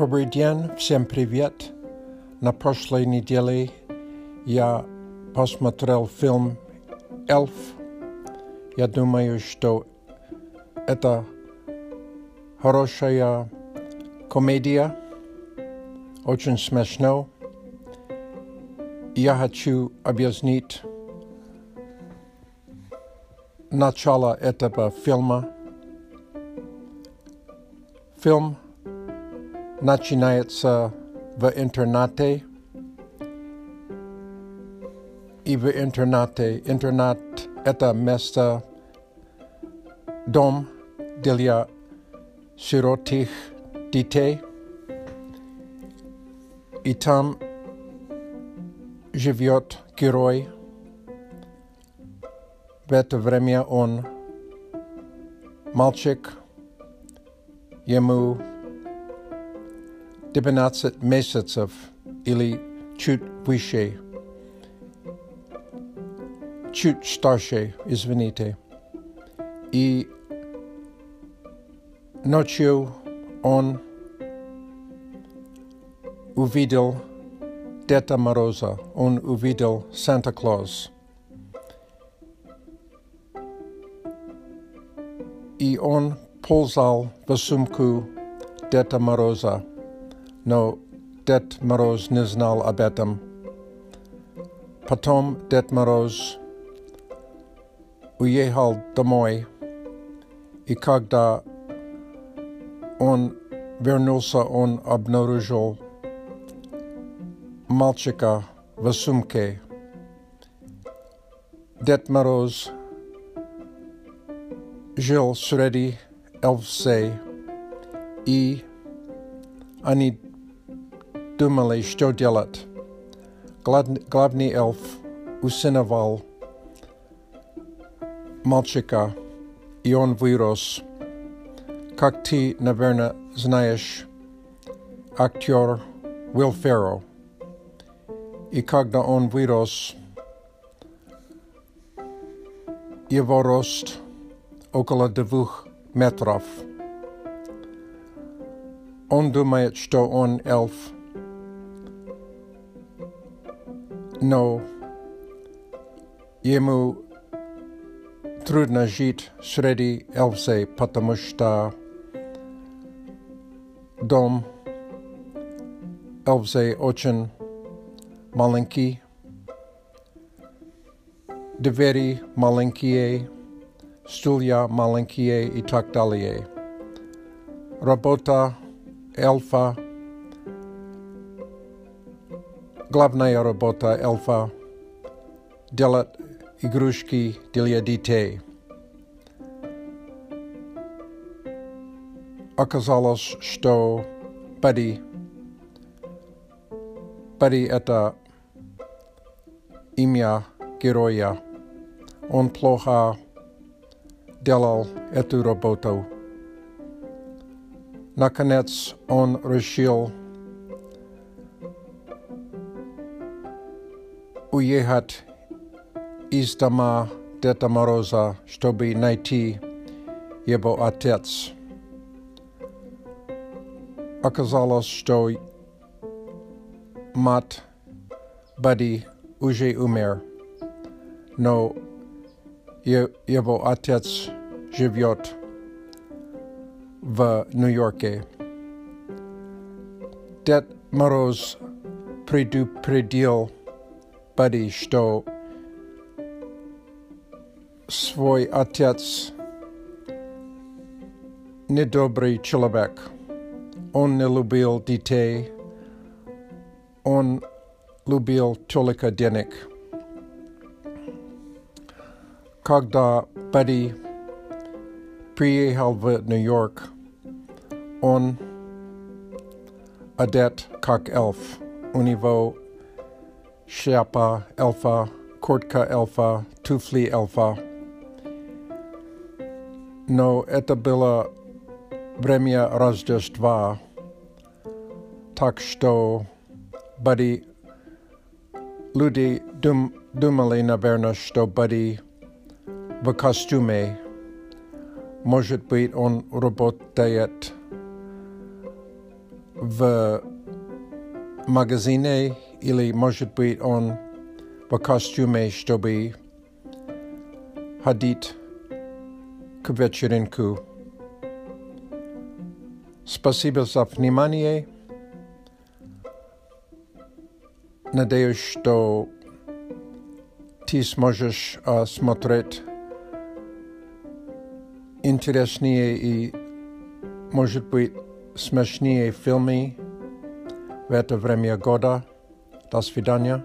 Добрый день, всем привет. На прошлой неделе я посмотрел фильм «Эльф». Я думаю, что это хорошая комедия, очень смешно. Я хочу объяснить начало этого фильма. Фильм начинается в интернате. И в интернате, интернат – это место, дом для сиротих детей. И там живет герой. В это время он мальчик, ему 12 месяцев или чуть выше, чуть старше, извините. И ночью он увидел Деда Мороза, он увидел Санта-Клаус. И он ползал в сумку Деда Мороза но Дед Мороз не знал об этом. Потом Дед Мороз уехал домой, и когда он вернулся, он обнаружил мальчика в сумке. Дед Мороз жил среди эльфсей, и они думали, что делать. Главный эльф усыновал мальчика, и он вырос. Как ты, наверное, знаешь, актер Уилл Ферро. И когда он вырос, его рост около двух метров. Он думает, что он эльф. но ему трудно жить среди эльфсей, потому что дом эльфсей очень маленький, двери маленькие, стулья маленькие и так далее. Работа эльфа Главная работа эльфа – делать игрушки для детей. Оказалось, что Бадди, Бадди – это имя героя. Он плохо делал эту работу. Наконец он решил уехать из дома Деда Мороза, чтобы найти его отец. Оказалось, что мать Бадди уже умер, но его отец живет в Нью-Йорке. Дед Мороз предупредил Бадди, что свой отец недобрый человек. Он не любил детей, он любил только денег. Когда Бадди приехал в Нью-Йорк, он одет как эльф. У него шляпа эльфа, куртка эльфа, туфли эльфа. Но это было время Рождества, так что Бадди люди дум, думали, наверное, что Бадди в костюме. Может быть, он работает в магазине или, может быть, он в костюме, чтобы ходить к вечеринку. Спасибо за внимание. Надеюсь, что ты сможешь uh, смотреть интереснее и, может быть, смешнее фильмы в это время года. Das Vidania.